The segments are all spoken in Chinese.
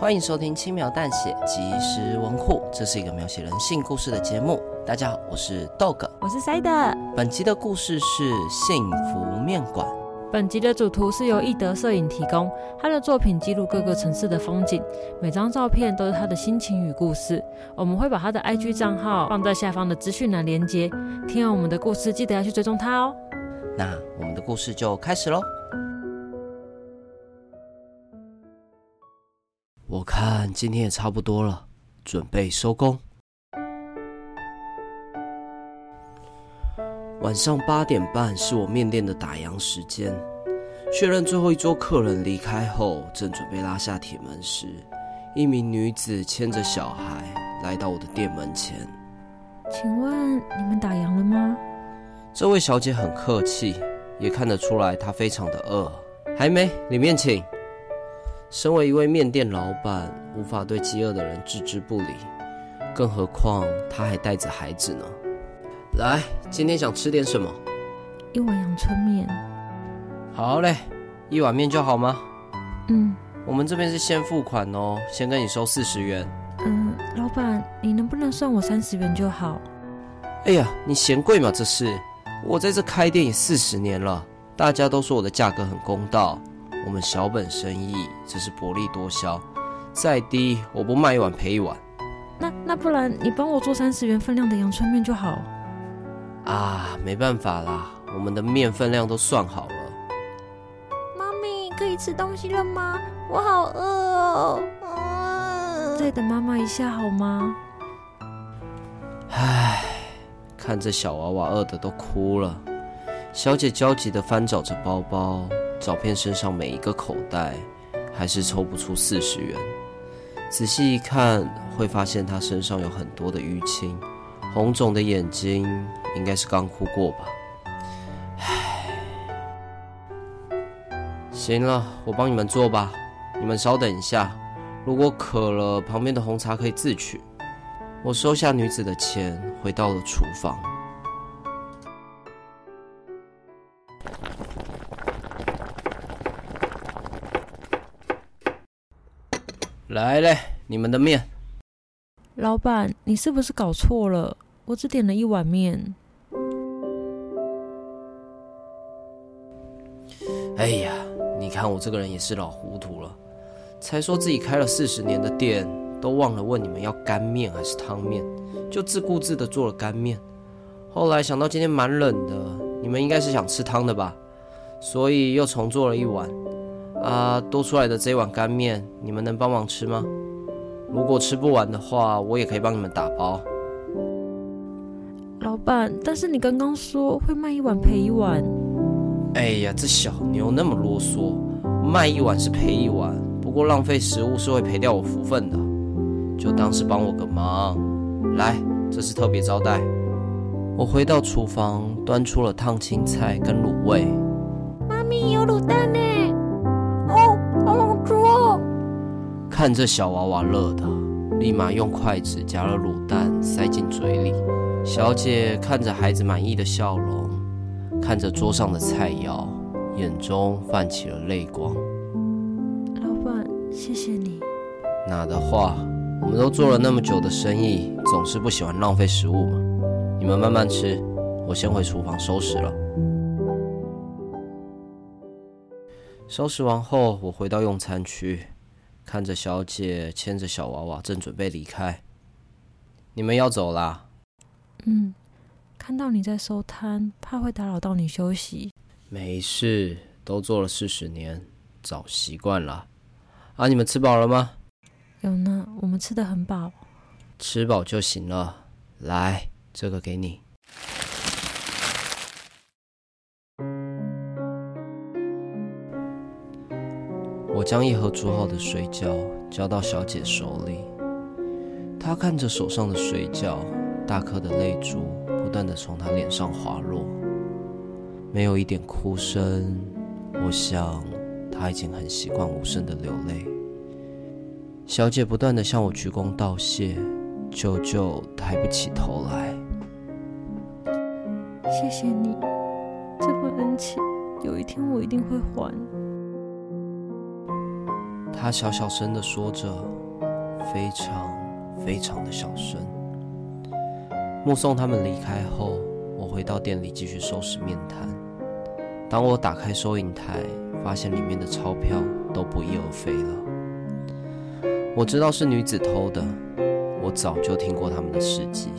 欢迎收听轻描淡写即时文库，这是一个描写人性故事的节目。大家好，我是 Dog，我是 Side。本集的故事是幸福面馆。本集的主图是由易德摄影提供，他的作品记录各个城市的风景，每张照片都是他的心情与故事。我们会把他的 IG 账号放在下方的资讯栏连接。听完我们的故事，记得要去追踪他哦。那我们的故事就开始喽。我看今天也差不多了，准备收工。晚上八点半是我面店的打烊时间，确认最后一桌客人离开后，正准备拉下铁门时，一名女子牵着小孩来到我的店门前。请问你们打烊了吗？这位小姐很客气，也看得出来她非常的饿。还没，里面请。身为一位面店老板，无法对饥饿的人置之不理，更何况他还带着孩子呢。来，今天想吃点什么？一碗阳春面。好嘞，一碗面就好吗？嗯。我们这边是先付款哦，先跟你收四十元。嗯，老板，你能不能算我三十元就好？哎呀，你嫌贵嘛？这是，我在这开店也四十年了，大家都说我的价格很公道。我们小本生意，这是薄利多销，再低我不卖一碗赔一碗。那那不然你帮我做三十元分量的阳春面就好。啊，没办法啦，我们的面分量都算好了。妈咪，可以吃东西了吗？我好饿哦。嗯，再等妈妈一下好吗？唉，看这小娃娃饿得都哭了。小姐焦急地翻找着包包。照片身上每一个口袋，还是抽不出四十元。仔细一看，会发现他身上有很多的淤青，红肿的眼睛，应该是刚哭过吧。唉，行了，我帮你们做吧。你们稍等一下，如果渴了，旁边的红茶可以自取。我收下女子的钱，回到了厨房。来嘞，你们的面。老板，你是不是搞错了？我只点了一碗面。哎呀，你看我这个人也是老糊涂了，才说自己开了四十年的店，都忘了问你们要干面还是汤面，就自顾自的做了干面。后来想到今天蛮冷的，你们应该是想吃汤的吧，所以又重做了一碗。啊，多出来的这一碗干面，你们能帮忙吃吗？如果吃不完的话，我也可以帮你们打包。老板，但是你刚刚说会卖一碗赔一碗。哎呀，这小妞那么啰嗦，卖一碗是赔一碗，不过浪费食物是会赔掉我福分的，就当是帮我个忙。来，这是特别招待。我回到厨房，端出了烫青菜跟卤味。妈咪，有卤蛋呢。看这小娃娃乐的，立马用筷子夹了卤蛋塞进嘴里。小姐看着孩子满意的笑容，看着桌上的菜肴，眼中泛起了泪光。老板，谢谢你。哪的话，我们都做了那么久的生意，总是不喜欢浪费食物嘛。你们慢慢吃，我先回厨房收拾了。收拾完后，我回到用餐区。看着小姐牵着小娃娃正准备离开，你们要走啦？嗯，看到你在收摊，怕会打扰到你休息。没事，都做了四十年，早习惯了。啊，你们吃饱了吗？有呢，我们吃的很饱。吃饱就行了。来，这个给你。将一盒煮好的水饺交到小姐手里，她看着手上的水饺，大颗的泪珠不断地从她脸上滑落，没有一点哭声。我想她已经很习惯无声的流泪。小姐不断地向我鞠躬道谢，久久抬不起头来。谢谢你，这份恩情，有一天我一定会还。他小小声的说着，非常非常的小声。目送他们离开后，我回到店里继续收拾面摊。当我打开收银台，发现里面的钞票都不翼而飞了。我知道是女子偷的，我早就听过他们的事迹：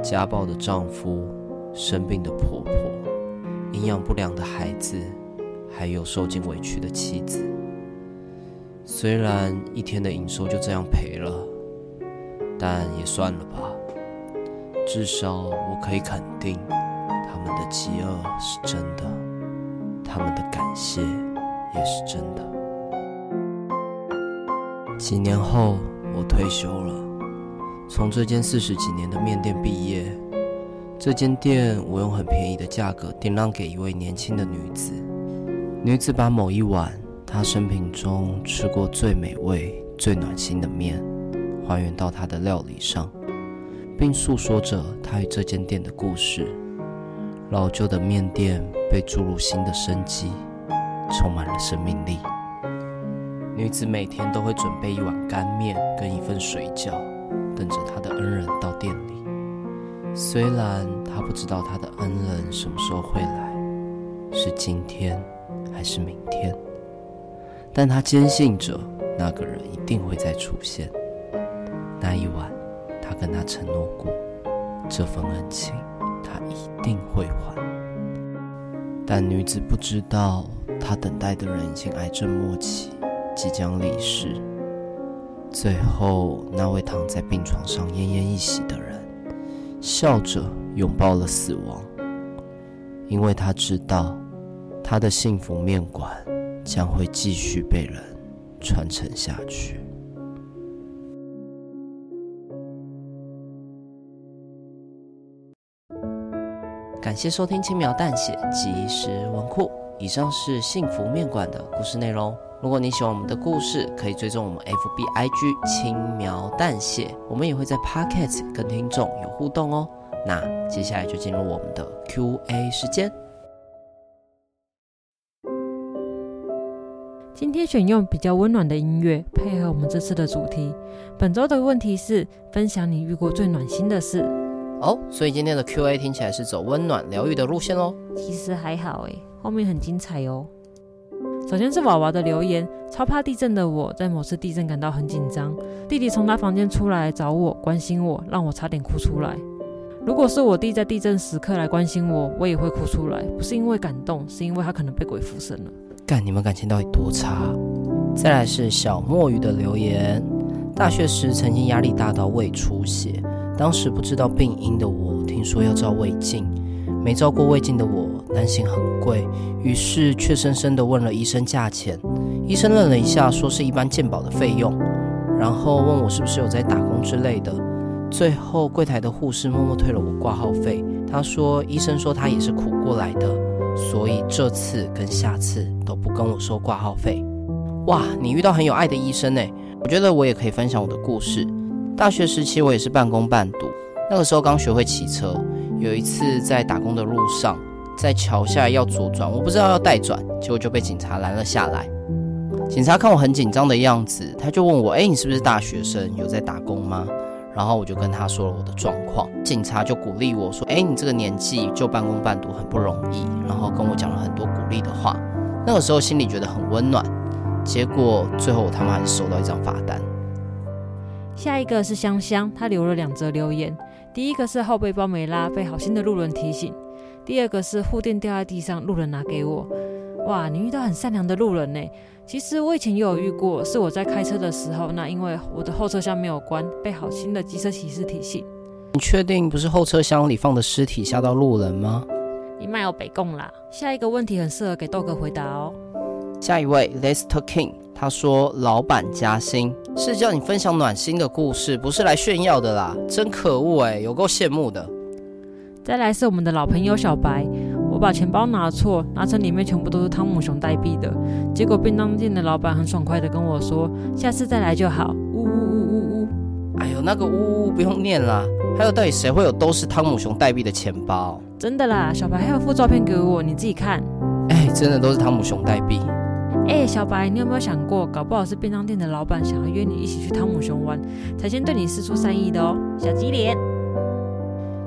家暴的丈夫、生病的婆婆、营养不良的孩子，还有受尽委屈的妻子。虽然一天的营收就这样赔了，但也算了吧。至少我可以肯定，他们的饥饿是真的，他们的感谢也是真的。几年后，我退休了，从这间四十几年的面店毕业。这间店我用很便宜的价格顶让给一位年轻的女子。女子把某一碗她生平中吃过最美味、最暖心的面，还原到她的料理上。并诉说着他与这间店的故事。老旧的面店被注入新的生机，充满了生命力。女子每天都会准备一碗干面跟一份水饺，等着她的恩人到店里。虽然她不知道她的恩人什么时候会来，是今天还是明天，但她坚信着那个人一定会再出现。那一晚。他跟他承诺过，这份恩情他一定会还。但女子不知道，她等待的人已经癌症末期，即将离世。最后，那位躺在病床上奄奄一息的人，笑着拥抱了死亡，因为他知道，他的幸福面馆将会继续被人传承下去。感谢收听轻描淡写即时文库。以上是幸福面馆的故事内容。如果你喜欢我们的故事，可以追踪我们 FB IG 轻描淡写，我们也会在 Podcast 跟听众有互动哦。那接下来就进入我们的 Q&A 时间。今天选用比较温暖的音乐配合我们这次的主题。本周的问题是：分享你遇过最暖心的事。哦，所以今天的 Q&A 听起来是走温暖疗愈的路线喽。其实还好诶，后面很精彩哦。首先是娃娃的留言，超怕地震的我在某次地震感到很紧张，弟弟从他房间出来找我，关心我，让我差点哭出来。如果是我弟在地震时刻来关心我，我也会哭出来，不是因为感动，是因为他可能被鬼附身了。干，你们感情到底多差？再来是小墨鱼的留言，大学时曾经压力大到胃出血。当时不知道病因的我，听说要照胃镜，没照过胃镜的我担心很贵，于是怯生生地问了医生价钱。医生愣了一下，说是一般健保的费用，然后问我是不是有在打工之类的。最后柜台的护士默默退了我挂号费。他说医生说他也是苦过来的，所以这次跟下次都不跟我收挂号费。哇，你遇到很有爱的医生呢，我觉得我也可以分享我的故事。大学时期，我也是半工半读。那个时候刚学会骑车，有一次在打工的路上，在桥下要左转，我不知道要带转，结果就被警察拦了下来。警察看我很紧张的样子，他就问我：“哎，你是不是大学生？有在打工吗？”然后我就跟他说了我的状况。警察就鼓励我说：“哎，你这个年纪就半工半读，很不容易。”然后跟我讲了很多鼓励的话。那个时候心里觉得很温暖。结果最后我他妈还是收到一张罚单。下一个是香香，她留了两则留言。第一个是后背包没拉，被好心的路人提醒；第二个是护垫掉在地上，路人拿给我。哇，你遇到很善良的路人呢。其实我以前也有遇过，是我在开车的时候，那因为我的后车厢没有关，被好心的机车骑士提醒。你确定不是后车厢里放的尸体吓到路人吗？你卖有北贡啦。下一个问题很适合给豆哥回答哦。下一位，Lester King。他说：“老板加薪是叫你分享暖心的故事，不是来炫耀的啦！真可恶哎，有够羡慕的。”再来是我们的老朋友小白，我把钱包拿错，拿成里面全部都是汤姆熊代币的，结果便当店的老板很爽快的跟我说：“下次再来就好。”呜呜呜呜呜！哎呦，那个呜呜不用念啦。还有，到底谁会有都是汤姆熊代币的钱包？真的啦，小白还有附照片给我，你自己看。哎，真的都是汤姆熊代币。哎，小白，你有没有想过，搞不好是便当店的老板想要约你一起去汤姆熊玩，才先对你施出善意的哦，小鸡脸。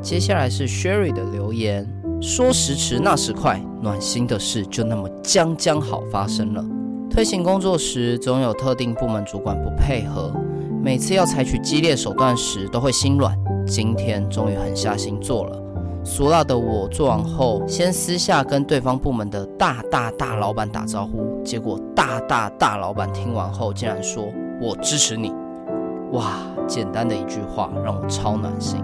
接下来是 Sherry 的留言，说时迟那时快，暖心的事就那么将将好发生了。推行工作时，总有特定部门主管不配合，每次要采取激烈手段时，都会心软。今天终于狠下心做了。俗辣的我做完后，先私下跟对方部门的大大大老板打招呼，结果大大大老板听完后竟然说：“我支持你。”哇，简单的一句话让我超暖心。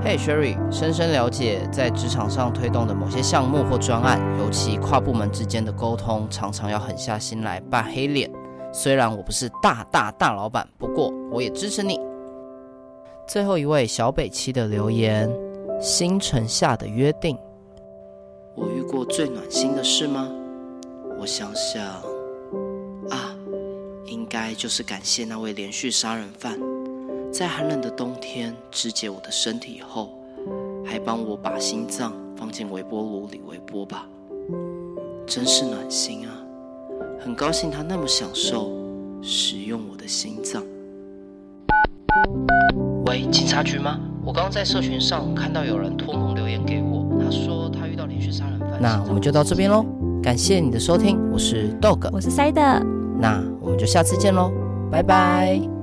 嘿，Sherry，深深了解在职场上推动的某些项目或专案，尤其跨部门之间的沟通，常常要狠下心来扮黑脸。虽然我不是大大大老板，不过我也支持你。最后一位小北七的留言。星辰下的约定，我遇过最暖心的事吗？我想想，啊，应该就是感谢那位连续杀人犯，在寒冷的冬天肢解我的身体后，还帮我把心脏放进微波炉里微波吧，真是暖心啊！很高兴他那么享受使用我的心脏。喂，警察局吗？我刚刚在社群上看到有人托梦留言给我，他说他遇到连续杀人犯。那我们就到这边喽，感谢你的收听，我是 Dog，我是 Side，那我们就下次见喽，拜拜。